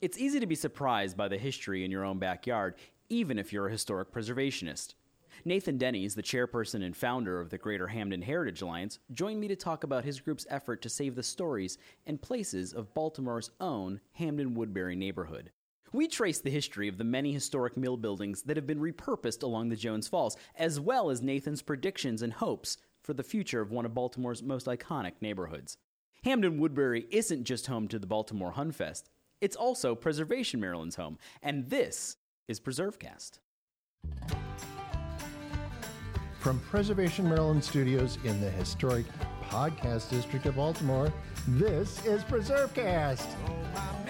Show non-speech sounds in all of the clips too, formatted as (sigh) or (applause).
It's easy to be surprised by the history in your own backyard, even if you're a historic preservationist. Nathan Dennies, the chairperson and founder of the Greater Hampden Heritage Alliance, joined me to talk about his group's effort to save the stories and places of Baltimore's own Hampden Woodberry neighborhood. We trace the history of the many historic mill buildings that have been repurposed along the Jones Falls, as well as Nathan's predictions and hopes for the future of one of Baltimore's most iconic neighborhoods. Hampden Woodberry isn't just home to the Baltimore HonFest, it's also Preservation Maryland's home, and this is PreserveCast. From Preservation Maryland Studios in the historic podcast district of Baltimore, this is PreserveCast. Oh,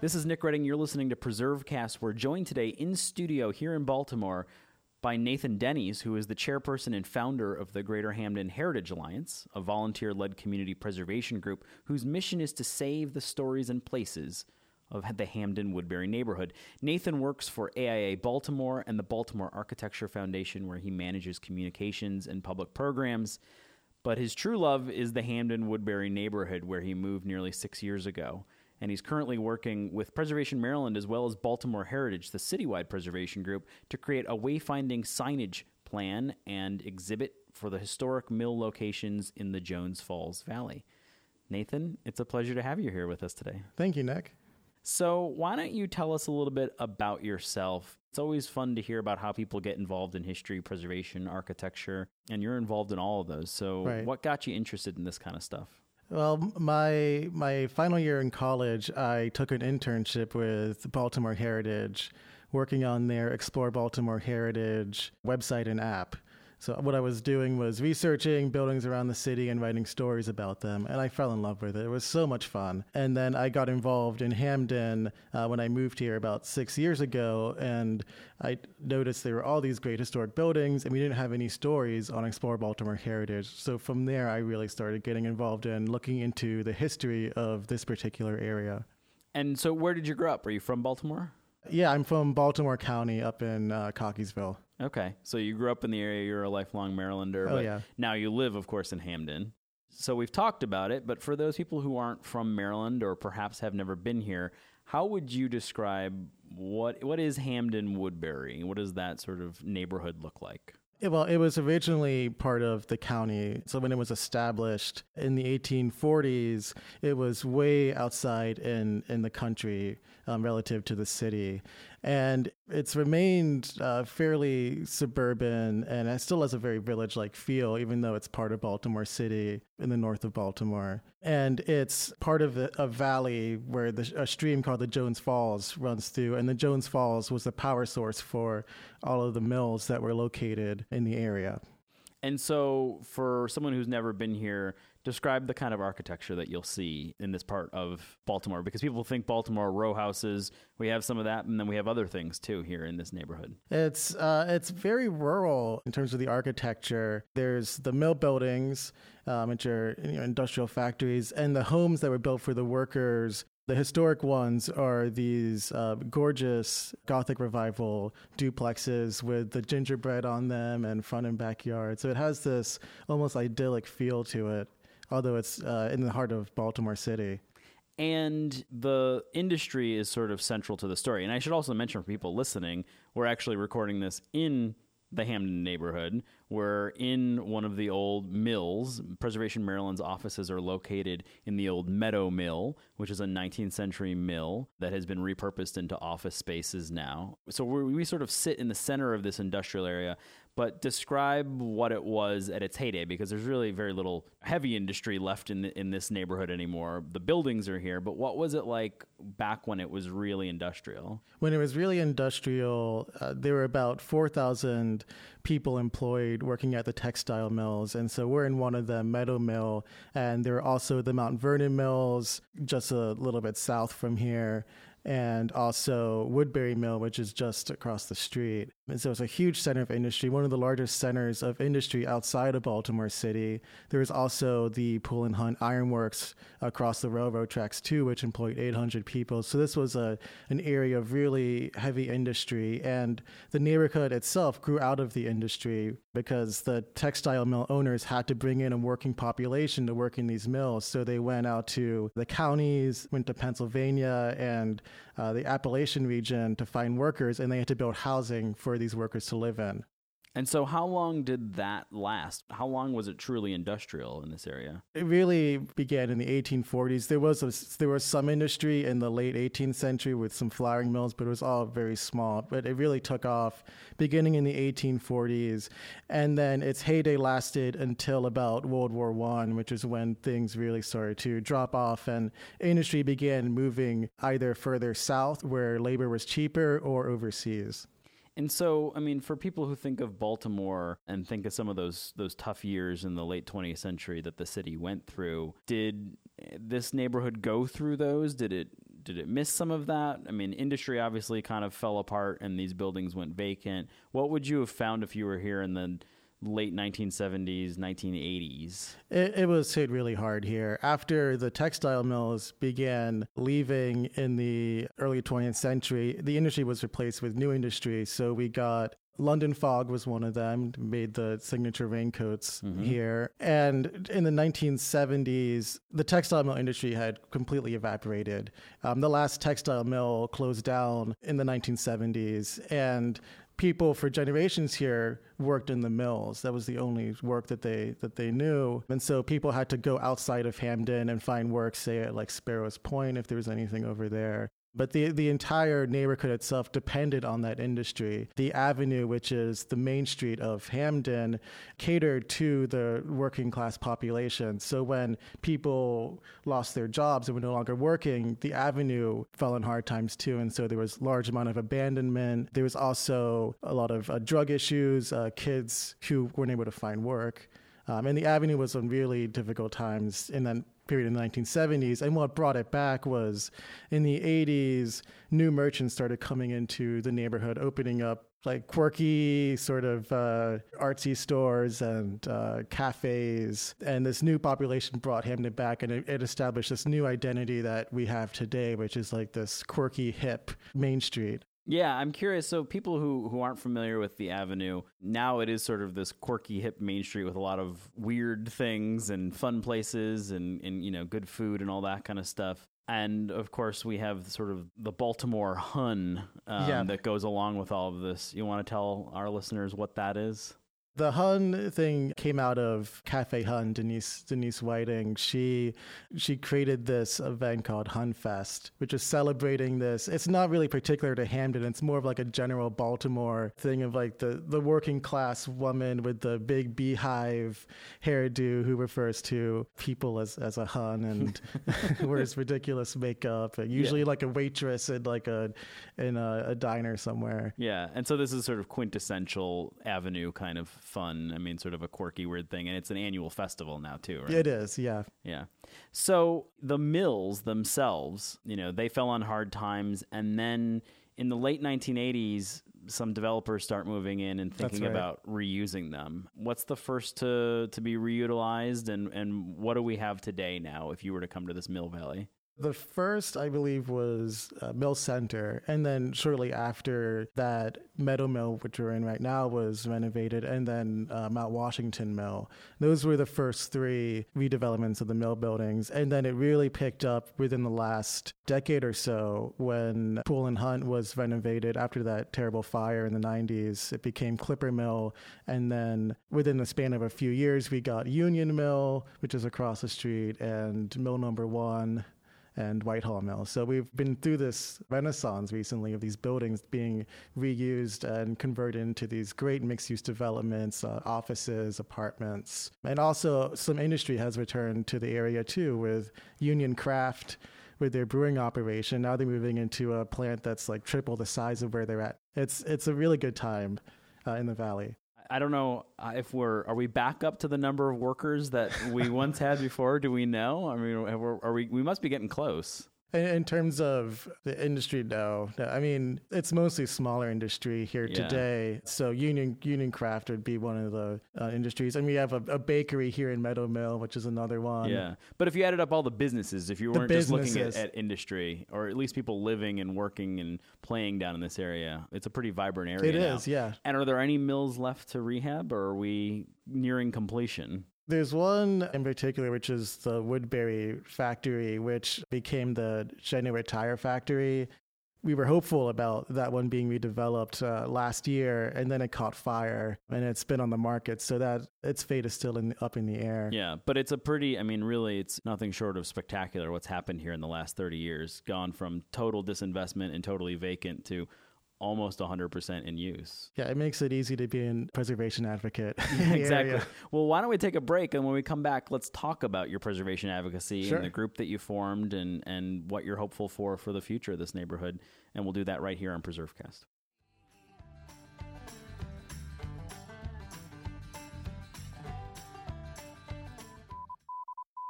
This is Nick Redding. You're listening to PreserveCast. We're joined today in studio here in Baltimore by Nathan Dennies, who is the chairperson and founder of the Greater Hampden Heritage Alliance, a volunteer led community preservation group whose mission is to save the stories and places of the Hampden Woodberry neighborhood. Nathan works for AIA Baltimore and the Baltimore Architecture Foundation, where he manages communications and public programs. But his true love is the Hampden Woodberry neighborhood, where he moved nearly six years ago and he's currently working with Preservation Maryland as well as Baltimore Heritage, the citywide preservation group, to create a wayfinding signage plan and exhibit for the historic mill locations in the Jones Falls Valley. Nathan, it's a pleasure to have you here with us today. Thank you, Nick. So, why don't you tell us a little bit about yourself? It's always fun to hear about how people get involved in history, preservation, architecture, and you're involved in all of those. So, right. what got you interested in this kind of stuff? Well, my my final year in college, I took an internship with Baltimore Heritage, working on their Explore Baltimore Heritage website and app. So what I was doing was researching buildings around the city and writing stories about them, and I fell in love with it. It was so much fun. And then I got involved in Hampden uh, when I moved here about six years ago, and I noticed there were all these great historic buildings, and we didn't have any stories on Explore Baltimore Heritage. So from there, I really started getting involved in looking into the history of this particular area. And so, where did you grow up? Are you from Baltimore? Yeah, I'm from Baltimore County up in uh, Cockeysville. Okay. So you grew up in the area, you're a lifelong Marylander, oh, but yeah. now you live, of course, in Hampden. So we've talked about it, but for those people who aren't from Maryland or perhaps have never been here, how would you describe what what is Hampden Woodberry? What does that sort of neighborhood look like? Well, it was originally part of the county. So when it was established in the 1840s, it was way outside in, in the country um, relative to the city. And it's remained uh, fairly suburban and it still has a very village like feel, even though it's part of Baltimore City in the north of Baltimore. And it's part of a, a valley where the, a stream called the Jones Falls runs through. And the Jones Falls was the power source for all of the mills that were located in the area. And so, for someone who's never been here, describe the kind of architecture that you'll see in this part of Baltimore because people think Baltimore row houses. We have some of that, and then we have other things too here in this neighborhood. It's uh, it's very rural in terms of the architecture. There's the mill buildings, um, which are you know, industrial factories, and the homes that were built for the workers the historic ones are these uh, gorgeous Gothic revival duplexes with the gingerbread on them and front and backyard. So it has this almost idyllic feel to it although it's uh, in the heart of Baltimore City. And the industry is sort of central to the story. And I should also mention for people listening, we're actually recording this in the Hamden neighborhood. We're in one of the old mills. Preservation Maryland's offices are located in the old Meadow Mill, which is a 19th century mill that has been repurposed into office spaces now. So we sort of sit in the center of this industrial area, but describe what it was at its heyday because there's really very little heavy industry left in the, in this neighborhood anymore. The buildings are here, but what was it like back when it was really industrial? When it was really industrial, uh, there were about 4,000 people employed working at the textile mills. And so we're in one of them, Meadow Mill, and there are also the Mount Vernon mills just a little bit south from here and also Woodberry Mill, which is just across the street. And so it's a huge center of industry, one of the largest centers of industry outside of Baltimore City. There was also the Poole and Hunt Ironworks across the railroad tracks too, which employed 800 people. So this was a an area of really heavy industry, and the neighborhood itself grew out of the industry because the textile mill owners had to bring in a working population to work in these mills. So they went out to the counties, went to Pennsylvania and uh, the Appalachian region to find workers, and they had to build housing for these workers to live in. And so, how long did that last? How long was it truly industrial in this area? It really began in the 1840s. There was a, there was some industry in the late 18th century with some flouring mills, but it was all very small. But it really took off beginning in the 1840s, and then its heyday lasted until about World War One, which is when things really started to drop off, and industry began moving either further south, where labor was cheaper, or overseas. And so, I mean, for people who think of Baltimore and think of some of those those tough years in the late 20th century that the city went through, did this neighborhood go through those? Did it did it miss some of that? I mean, industry obviously kind of fell apart and these buildings went vacant. What would you have found if you were here in the late 1970s, 1980s. It, it, was hit really hard here. After the textile mills began leaving in the early 20th century, the industry was replaced with new industry. So we got London Fog was one of them, made the signature raincoats mm-hmm. here. And in the 1970s, the textile mill industry had completely evaporated. Um, the last textile mill closed down in the 1970s. And people for generations here worked in the mills. That was the only work that they that they knew. And so people had to go outside of Hampden and find work, say at like Sparrows Point if there was anything over there. But the, the entire neighborhood itself depended on that industry. The avenue, which is the main street of Hampden, catered to the working class population. So when people lost their jobs and were no longer working, the avenue fell in hard times too. And so there was large amount of abandonment. There was also a lot of uh, drug issues, uh, kids who weren't able to find work. Um, and the avenue was on really difficult times. in that period in the 1970s. And what brought it back was in the 80s, new merchants started coming into the neighborhood, opening up like quirky sort of uh, artsy stores and uh, cafes. And this new population brought Hampden back and it, it, established this new identity that we have today, which is like this quirky, hip Main Street. Yeah, I'm curious. So, people who, who aren't familiar with the Avenue, now it is sort of this quirky, hip main street with a lot of weird things and fun places and, and you know, good food and all that kind of stuff. And of course, we have sort of the Baltimore Hon um, yeah. that goes along with all of this. You want to tell our listeners what that is? The Hon thing came out of Cafe Hon, Denise Denise Whiting. She she created this event called Hon Fest, which is celebrating this. It's not really particular to Hampden. It's more of like a general Baltimore thing of like the, the working class woman with the big beehive hairdo who refers to people as, as a Hon and (laughs) (laughs) wears ridiculous makeup. And usually yeah. like a waitress in like a in a, a diner somewhere. Yeah, and so this is sort of quintessential Avenue kind of fun. I mean, sort of a quirky, weird thing. And it's an annual festival now, too, right? It is, yeah. Yeah. So the mills themselves, you know, they fell on hard times. And then in the late 1980s, some developers start moving in and thinking right. about reusing them. What's the first to, to be reutilized, and, and what do we have today now if you were to come to this Mill Valley? The first, I believe, was uh, Mill Center. And then shortly after that, Meadow Mill, which we're in right now, was renovated. And then uh, Mount Washington Mill. Those were the first three redevelopments of the mill buildings. And then it really picked up within the last decade or so when Poole and Hunt was renovated after that terrible fire in the 90s. It became Clipper Mill. And then within the span of a few years, we got Union Mill, which is across the street, and Mill Number One and Whitehall Mill. So we've been through this renaissance recently of these buildings being reused and converted into these great mixed use developments, uh, offices, apartments. And also, some industry has returned to the area too with Union Craft with their brewing operation. Now they're moving into a plant that's like triple the size of where they're at. It's it's a really good time uh, in the valley. I don't know uh, if we're are we back up to the number of workers that we once had before. Do we know? I mean, are we we must be getting close. In, in terms of the industry, no. No, I mean, it's mostly smaller industry here Yeah. today. So union union craft would be one of the uh, industries, and we have a, a bakery here in Meadow Mill, which is another one. Yeah, but if you added up all the businesses, if you weren't just looking at, at industry, or at least people living and working and playing down in this area, it's a pretty vibrant area. It now. is, yeah. And are there any mills left to rehab, or are we nearing completion? There's one in particular, which is the Woodberry factory, which became the Genuine Tire Factory. We were hopeful about that one being redeveloped uh, last year, and then it caught fire, and it's been on the market. So that its fate is still in, up in the air. Yeah, but it's a pretty. I mean, really, it's nothing short of spectacular. What's happened here in the last thirty years? Gone from total disinvestment and totally vacant to almost 100% in use. Yeah, it makes it easy to be a preservation advocate. (laughs) in exactly. area. Well, why don't we take a break and when we come back, let's talk about your preservation advocacy Sure. and the group that you formed and and what you're hopeful for for the future of this neighborhood, and we'll do that right here on PreserveCast.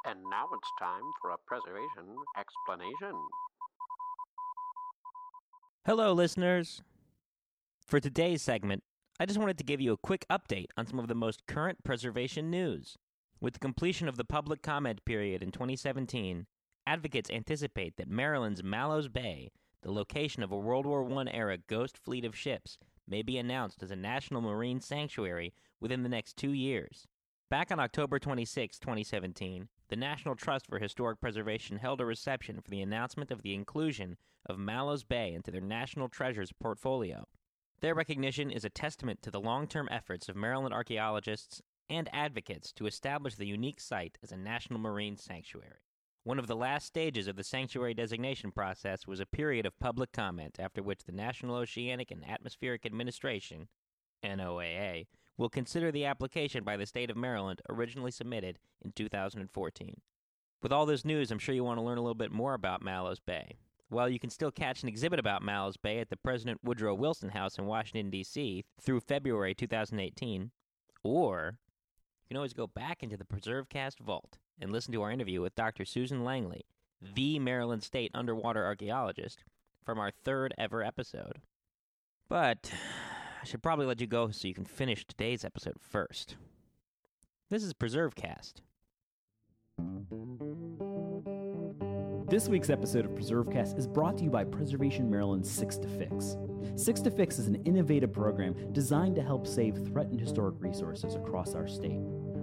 And now it's time for a preservation explanation. Hello, listeners. For today's segment, I just wanted to give you a quick update on some of the most current preservation news. With the completion of the public comment period in 2017, advocates anticipate that Maryland's Mallows Bay, the location of a World War I era ghost fleet of ships, may be announced as a national marine sanctuary within the next two years. Back on October 26, 2017, the National Trust for Historic Preservation held a reception for the announcement of the inclusion of Mallows Bay into their National Treasures portfolio. Their recognition is a testament to the long term efforts of Maryland archaeologists and advocates to establish the unique site as a national marine sanctuary. One of the last stages of the sanctuary designation process was a period of public comment, after which the National Oceanic and Atmospheric Administration, NOAA, will consider the application by the state of Maryland originally submitted in 2014. With all this news, I'm sure you want to learn a little bit more about Mallows Bay. Well, you can still catch an exhibit about Mallows Bay at the President Woodrow Wilson House in Washington, D.C. through February 2018, or you can always go back into the PreserveCast vault and listen to our interview with Dr. Susan Langley, the Maryland State underwater archaeologist, from our third ever episode. But should probably let you go so you can finish today's episode first. This is PreserveCast. This week's episode of PreserveCast is brought to you by Preservation Maryland's Six to Fix. Six to Fix is an innovative program designed to help save threatened historic resources across our state.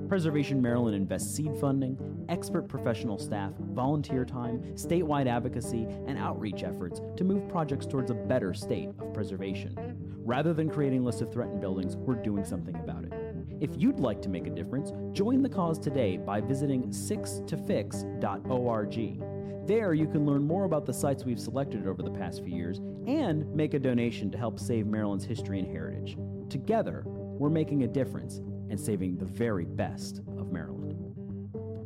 Preservation Maryland invests seed funding, expert professional staff, volunteer time, statewide advocacy, and outreach efforts to move projects towards a better state of preservation. Rather than creating lists of threatened buildings, we're doing something about it. If you'd like to make a difference, join the cause today by visiting sixtofix.org. There, you can learn more about the sites we've selected over the past few years and make a donation to help save Maryland's history and heritage. Together, we're making a difference and saving the very best of Maryland.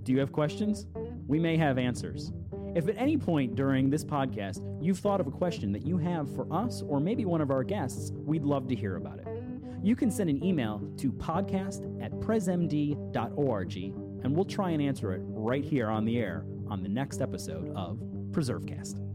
Do you have questions? We may have answers. If at any point during this podcast you've thought of a question that you have for us or maybe one of our guests, we'd love to hear about it. You can send an email to podcast at presmd.org and we'll try and answer it right here on the air on the next episode of PreserveCast.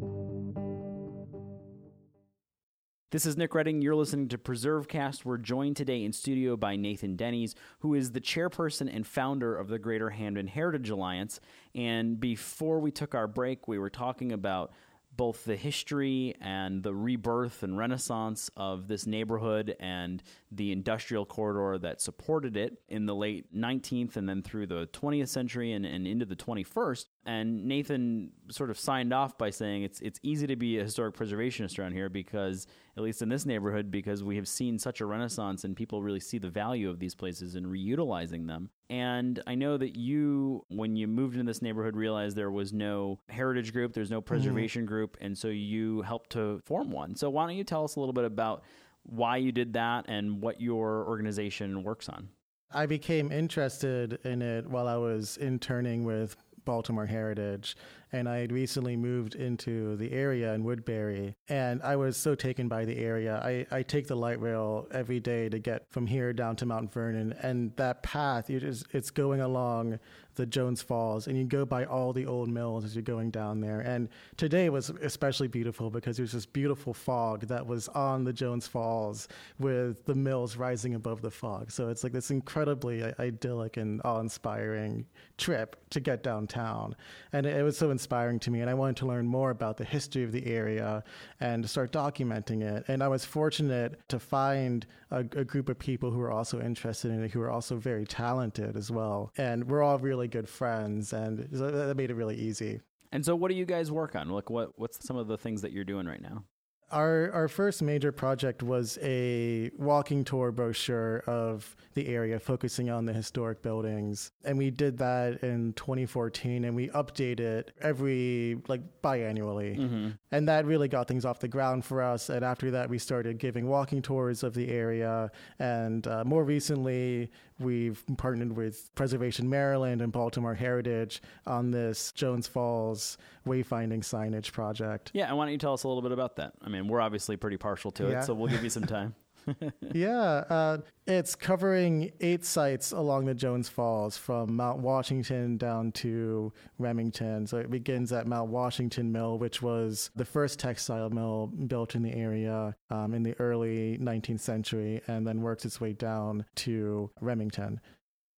This is Nick Redding. You're listening to PreserveCast. We're joined today in studio by Nathan Dennies, who is the chairperson and founder of the Greater Hampden Heritage Alliance. And before we took our break, we were talking about both the history and the rebirth and renaissance of this neighborhood and the industrial corridor that supported it in the late 19th and then through the 20th century and, and into the 21st. And Nathan sort of signed off by saying it's it's easy to be a historic preservationist around here because at least in this neighborhood because we have seen such a renaissance and people really see the value of these places and reutilizing them. And I know that you when you moved into this neighborhood realized there was no heritage group, there's no mm-hmm. preservation group, and so you helped to form one. So why don't you tell us a little bit about why you did that and what your organization works on? I became interested in it while I was interning with Baltimore Heritage, and I had recently moved into the area in Woodberry, and I was so taken by the area. I, I take the light rail every day to get from here down to Mount Vernon, and that path it is it's going along the Jones Falls, and you go by all the old mills as you're going down there. And today was especially beautiful because there's this beautiful fog that was on the Jones Falls with the mills rising above the fog. So it's like this incredibly uh, idyllic and awe-inspiring trip to get downtown. And it was so inspiring to me, and I wanted to learn more about the history of the area and start documenting it. And I was fortunate to find a, a group of people who were also interested in it, who were also very talented as well. And we're all really good friends, and so that made it really easy. And so, what do you guys work on? Like, what what's some of the things that you're doing right now? Our our first major project was a walking tour brochure of the area, focusing on the historic buildings, and we did that in 2014, and we update it every like biannually, mm-hmm. and that really got things off the ground for us. And after that, we started giving walking tours of the area, and uh, more recently, We've partnered with Preservation Maryland and Baltimore Heritage on this Jones Falls wayfinding signage project. Yeah, and why don't you tell us a little bit about that? I mean, we're obviously pretty partial to yeah. it, so we'll give you some time. (laughs) (laughs) yeah, uh, it's covering eight sites along the Jones Falls from Mount Washington down to Remington. So it begins at Mount Washington Mill, which was the first textile mill built in the area um, in the early 19th century, and then works its way down to Remington.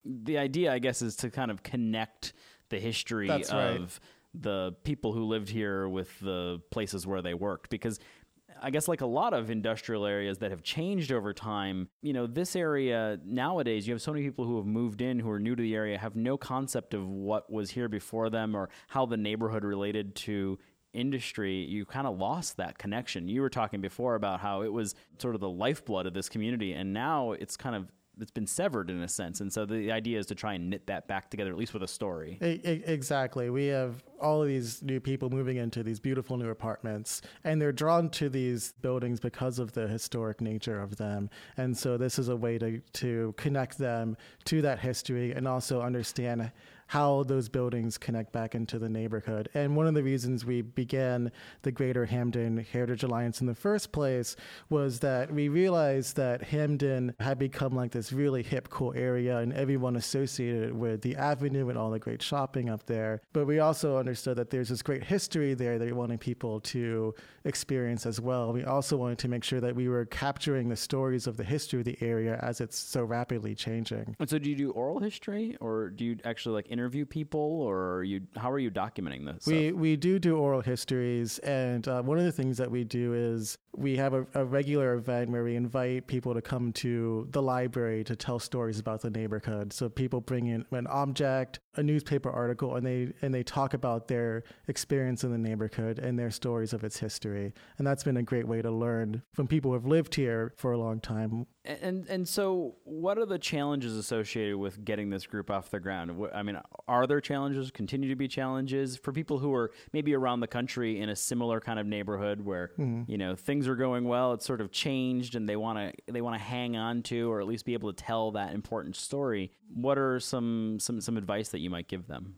The idea, I guess, is to kind of connect the history That's of. Right the people who lived here with the places where they worked because I guess like a lot of industrial areas that have changed over time, you know, this area nowadays, you have so many people who have moved in who are new to the area, have no concept of what was here before them or how the neighborhood related to industry, you kind of lost that connection. You were talking before about how it was sort of the lifeblood of this community, and now it's kind of it's been severed in a sense. And so the idea is to try and knit that back together, at least with a story. Exactly. We have all of these new people moving into these beautiful new apartments, and they're drawn to these buildings because of the historic nature of them. And so this is a way to, to connect them to that history and also understand how those buildings connect back into the neighborhood. And one of the reasons we began the Greater Hampden Heritage Alliance in the first place was that we realized that Hampden had become like this really hip, cool area, and everyone associated with the avenue and all the great shopping up there. But we also understood that there's this great history there that we wanted people to experience as well. We also wanted to make sure that we were capturing the stories of the history of the area as it's so rapidly changing. And so, do you do oral history, or do you actually like interview people, or are you how are you documenting this? We we do do oral histories, and uh, one of the things that we do is we have a, a, regular event where we invite people to come to the library to tell stories about the neighborhood. So people bring in an object, a newspaper article, and they and they talk about their experience in the neighborhood and their stories of its history. And that's been a great way to learn from people who have lived here for a long time. And and so, what are the challenges associated with getting this group off the ground? I mean, are there challenges? Continue to be challenges for people who are maybe around the country in a similar kind of neighborhood where mm-hmm. you know things are going well. It's sort of changed, and they want to they want to hang on to, or at least be able to tell that important story. What are some some some advice that you might give them?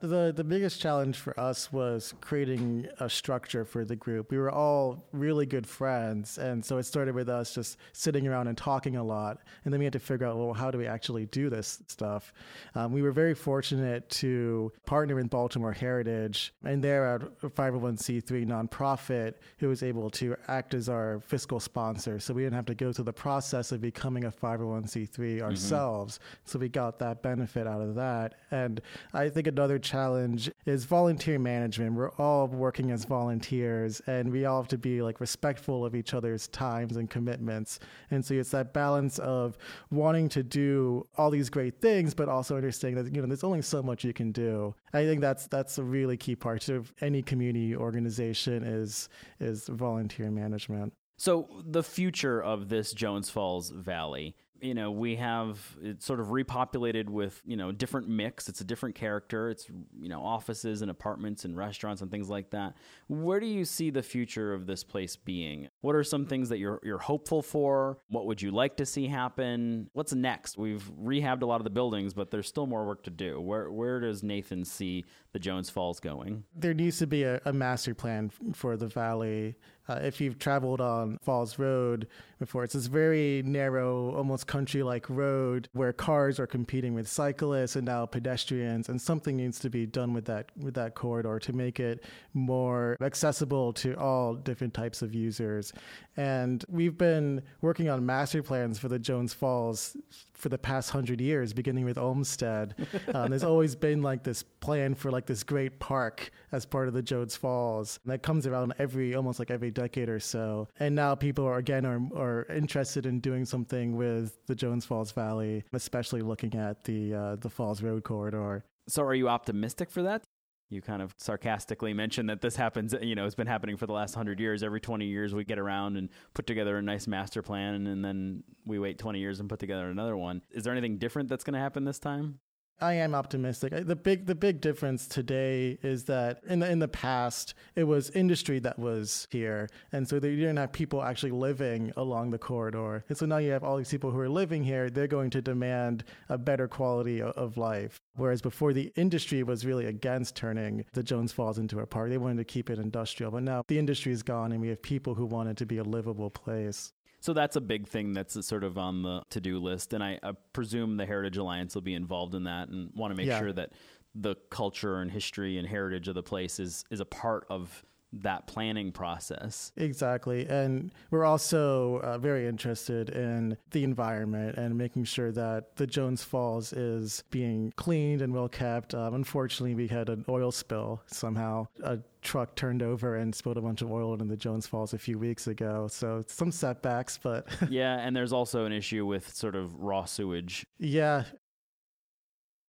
The the biggest challenge for us was creating a structure for the group. We were all really good friends, and so it started with us just sitting around and talking a lot. And then we had to figure out, well, how do we actually do this stuff? Um, we were very fortunate to partner with Baltimore Heritage, and they're a 501c3 nonprofit who was able to act as our fiscal sponsor. So we didn't have to go through the process of becoming a 501c3 mm-hmm. ourselves. Mm-hmm. So we got that benefit out of that. And I think another challenge is volunteer management. We're all working as volunteers and we all have to be like respectful of each other's times and commitments. And so it's that balance of wanting to do all these great things, but also understanding that, you know, there's only so much you can do. I think that's that's a really key part of any community organization is is volunteer management. So the future of this Jones Falls Valley you know, we have it sort of repopulated with, you know, different mix. It's a different character. It's, you know, offices and apartments and restaurants and things like that. Where do you see the future of this place being? What are some things that you're you're hopeful for? What would you like to see happen? What's next? We've rehabbed a lot of the buildings, but there's still more work to do. Where where does Nathan see the Jones Falls going? There needs to be a, a master plan for the valley Uh, if you've traveled on Falls Road before, it's this very narrow, almost country like road where cars are competing with cyclists and now pedestrians, and something needs to be done with that with that corridor to make it more accessible to all different types of users. And we've been working on master plans for the Jones Falls for the past hundred years, beginning with Olmsted. (laughs) Um, there's always been like this plan for like this great park as part of the Jones Falls and that comes around every almost like every decade or so. And now people are again are, are interested in doing something with the Jones Falls Valley, especially looking at the uh, the Falls Road corridor. So, are you optimistic for that? You kind of sarcastically mentioned that this happens, you know, it's been happening for the last 100 years. Every 20 years, we get around and put together a nice master plan, and then we wait 20 years and put together another one. Is there anything different that's going to happen this time? I am optimistic. The big the big difference today is that in the in the past it was industry that was here, and so you didn't have people actually living along the corridor. And so now you have all these people who are living here. They're going to demand a better quality of life. Whereas before, the industry was really against turning the Jones Falls into a park. They wanted to keep it industrial, but now the industry is gone, and we have people who want it to be a livable place. So that's a big thing that's sort of on the to do list. And I, I, presume the Heritage Alliance will be involved in that and want to make yeah. sure that the culture and history and heritage of the place is, is a part of that planning process. Exactly. And we're also uh, very interested in the environment and making sure that the Jones Falls is being cleaned and well kept. Um, unfortunately, we had an oil spill somehow. A truck turned over and spilled a bunch of oil into the Jones Falls a few weeks ago. So some setbacks, but. (laughs) yeah. And there's also an issue with sort of raw sewage. Yeah.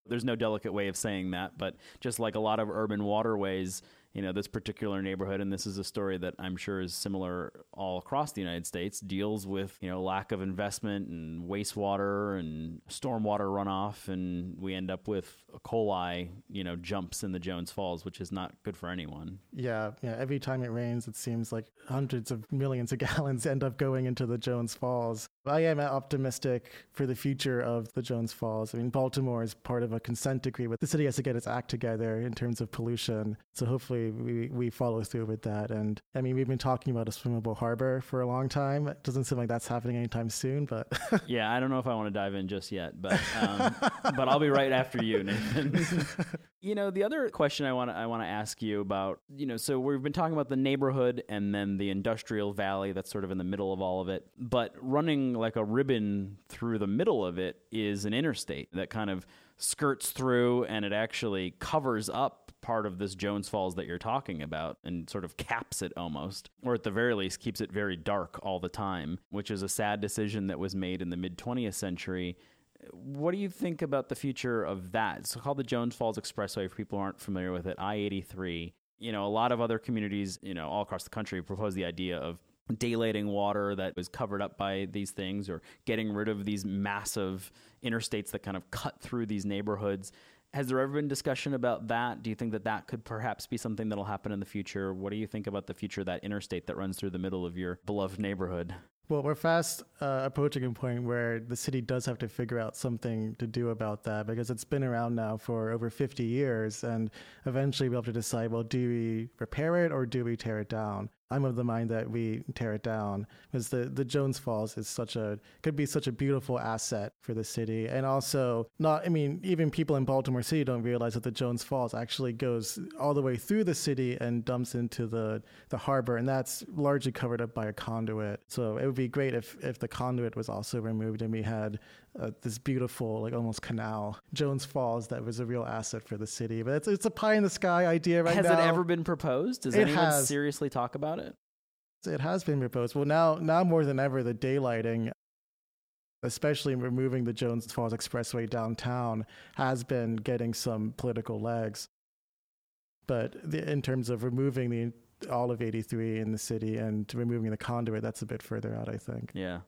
There's no delicate way of saying that, but just like a lot of urban waterways, you know this particular neighborhood and this is a story that i'm sure is similar all across the united states deals with you know lack of investment and wastewater and stormwater runoff and we end up with E. coli you know jumps in the jones falls which is not good for anyone. Yeah yeah every time it rains it seems like hundreds of millions of (laughs) gallons end up going into the jones falls. I am optimistic for the future of the jones falls. I mean baltimore is part of a consent decree but the city has to get its act together in terms of pollution. So hopefully we, we follow through with that. And I mean, we've been talking about a swimmable harbor for a long time. It doesn't seem like that's happening anytime soon, but (laughs) yeah, I don't know if I want to dive in just yet, but um, but I'll be right after you, Nathan. (laughs) you know, the other question I want to I want to ask you about, you know, so we've been talking about the neighborhood and then the industrial valley that's sort of in the middle of all of it, but running like a ribbon through the middle of it is an interstate that kind of skirts through and it actually covers up part of this Jones Falls that you're talking about and sort of caps it almost, or at the very least keeps it very dark all the time, which is a sad decision that was made in the mid 20th century. What do you think about the future of that? It's called the Jones Falls Expressway for people who aren't familiar with it, I 83. You know, a lot of other communities, you know, all across the country propose the idea of daylighting water that was covered up by these things or getting rid of these massive interstates that kind of cut through these neighborhoods has there ever been discussion about that? Do you think that that could perhaps be something that'll happen in the future? What do you think about the future of that interstate that runs through the middle of your beloved neighborhood? Well, we're fast uh, approaching a point where the city does have to figure out something to do about that because it's been around now for over 50 years. And eventually we'll have to decide well, do we repair it or do we tear it down? I'm of the mind that we tear it down because the, the Jones Falls is such a could be such a beautiful asset for the city, and also not. I mean, even people in Baltimore City don't realize that the Jones Falls actually goes all the way through the city and dumps into the the harbor, and that's largely covered up by a conduit. So it would be great if if the conduit was also removed and we had uh, this beautiful, like almost canal, Jones Falls, that was a real asset for the city. But it's, it's a pie in the sky idea right has now. Has it ever been proposed? Does it anyone has. seriously talk about it? It has been proposed. Well, now, now more than ever, the daylighting, especially removing the Jones Falls Expressway downtown, has been getting some political legs. But the, in terms of removing the all of 83 in the city and removing the conduit, that's a bit further out, I think. Yeah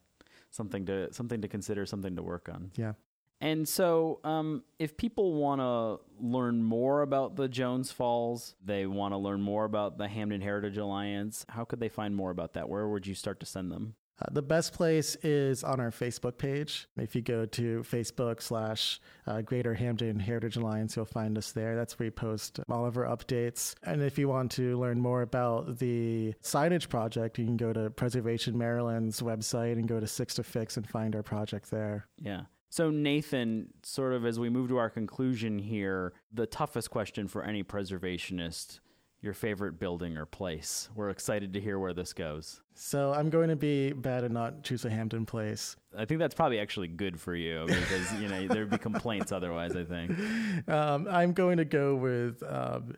something to something to consider, something to work on. Yeah. And so, um, if people want to learn more about the Jones Falls, they want to learn more about the Hampden Heritage Alliance, how could they find more about that? Where would you start to send them? Uh, the best place is on our Facebook page. If you go to Facebook slash uh, Greater Hampden Heritage Alliance, you'll find us there. That's where we post all of our updates. And if you want to learn more about the signage project, you can go to Preservation Maryland's website and go to Six to Fix and find our project there. Yeah. So, Nathan, sort of as we move to our conclusion here, the toughest question for any preservationist your favorite building or place. We're excited to hear where this goes. So I'm going to be bad and not choose a Hampden place. I think that's probably actually good for you (laughs) because you know there'd be complaints otherwise. I think (laughs) um, I'm going to go with um,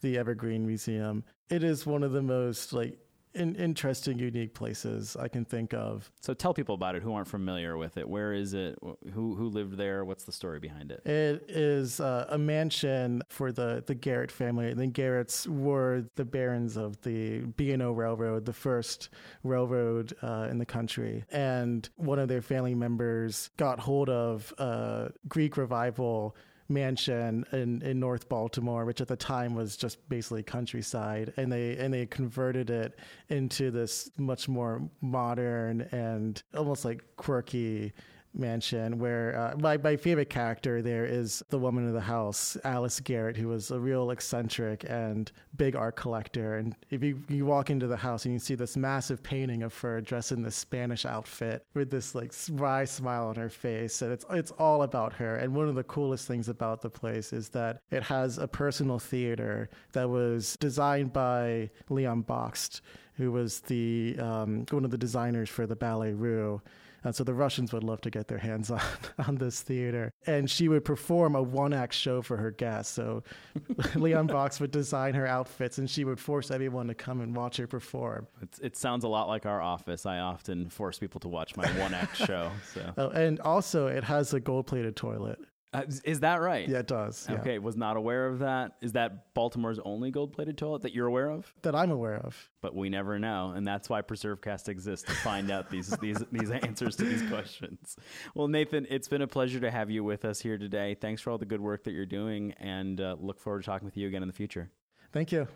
the Evergreen Museum. It is one of the most like in, interesting, unique places I can think of. So tell people about it who aren't familiar with it. Where is it? Who who lived there? What's the story behind it? It is uh, a mansion for the the Garrett family. The Garretts were the barons of the B&O Railroad, the first railroad uh, in the country, and one of their family members got hold of a Greek revival mansion in, in North Baltimore, which at the time was just basically countryside, and they and they converted it into this much more modern and almost like quirky mansion where uh, my, my favorite character there is the woman of the house alice garrett who was a real eccentric and big art collector. And if you, you walk into the house and you see this massive painting of her dressed in this spanish outfit with this like wry smile on her face and it's it's all about her. And one of the coolest things about the place is that it has a personal theater that was designed by Leon Bakst who was the um, one of the designers for the Ballets Russes and so the Russians would love to get their hands (laughs) on, on this theater. And she would perform a one act show for her guests. So (laughs) Leon Bakst would design her outfits and she would force everyone to come and watch her perform. It's, it sounds a lot like our office. I often force people to watch my one act (laughs) show. So. Oh, and also, it has a gold plated toilet. Uh, is that right? Yeah, it does. Yeah. Okay, was not aware of that. Is that Baltimore's only gold-plated toilet that you're aware of? That I'm aware of. But we never know, and that's why PreserveCast exists to find out these (laughs) these these answers to these questions. Well, Nathan, it's been a pleasure to have you with us here today. Thanks for all the good work that you're doing, and uh, look forward to talking with you again in the future. Thank you.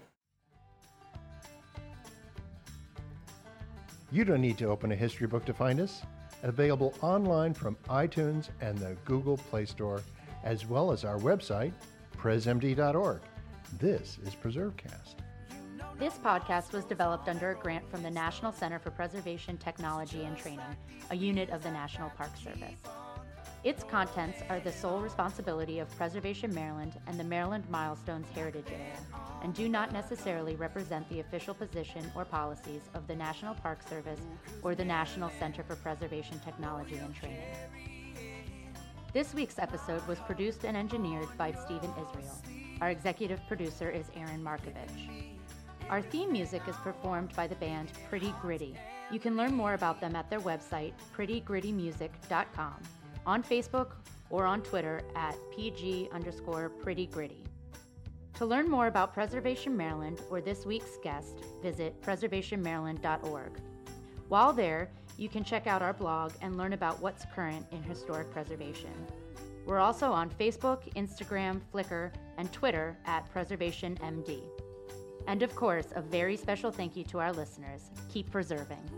You don't need to open a history book to find us available online from iTunes and the Google Play Store, as well as our website, presmd.org. This is PreserveCast. This podcast was developed under a grant from the National Center for Preservation Technology and Training, a unit of the National Park Service. Its contents are the sole responsibility of Preservation Maryland and the Maryland Milestones Heritage Area, and do not necessarily represent the official position or policies of the National Park Service or the National Center for Preservation Technology and Training. This week's episode was produced and engineered by Stephen Israel. Our executive producer is Aaron Markovich. Our theme music is performed by the band Pretty Gritty. You can learn more about them at their website, prettygrittymusic.com on Facebook or on Twitter at PG underscore pretty gritty. To learn more about Preservation Maryland or this week's guest, visit preservationmaryland.org. While there, you can check out our blog and learn about what's current in historic preservation. We're also on Facebook, Instagram, Flickr, and Twitter at PreservationMD. And of course, a very special thank you to our listeners. Keep preserving.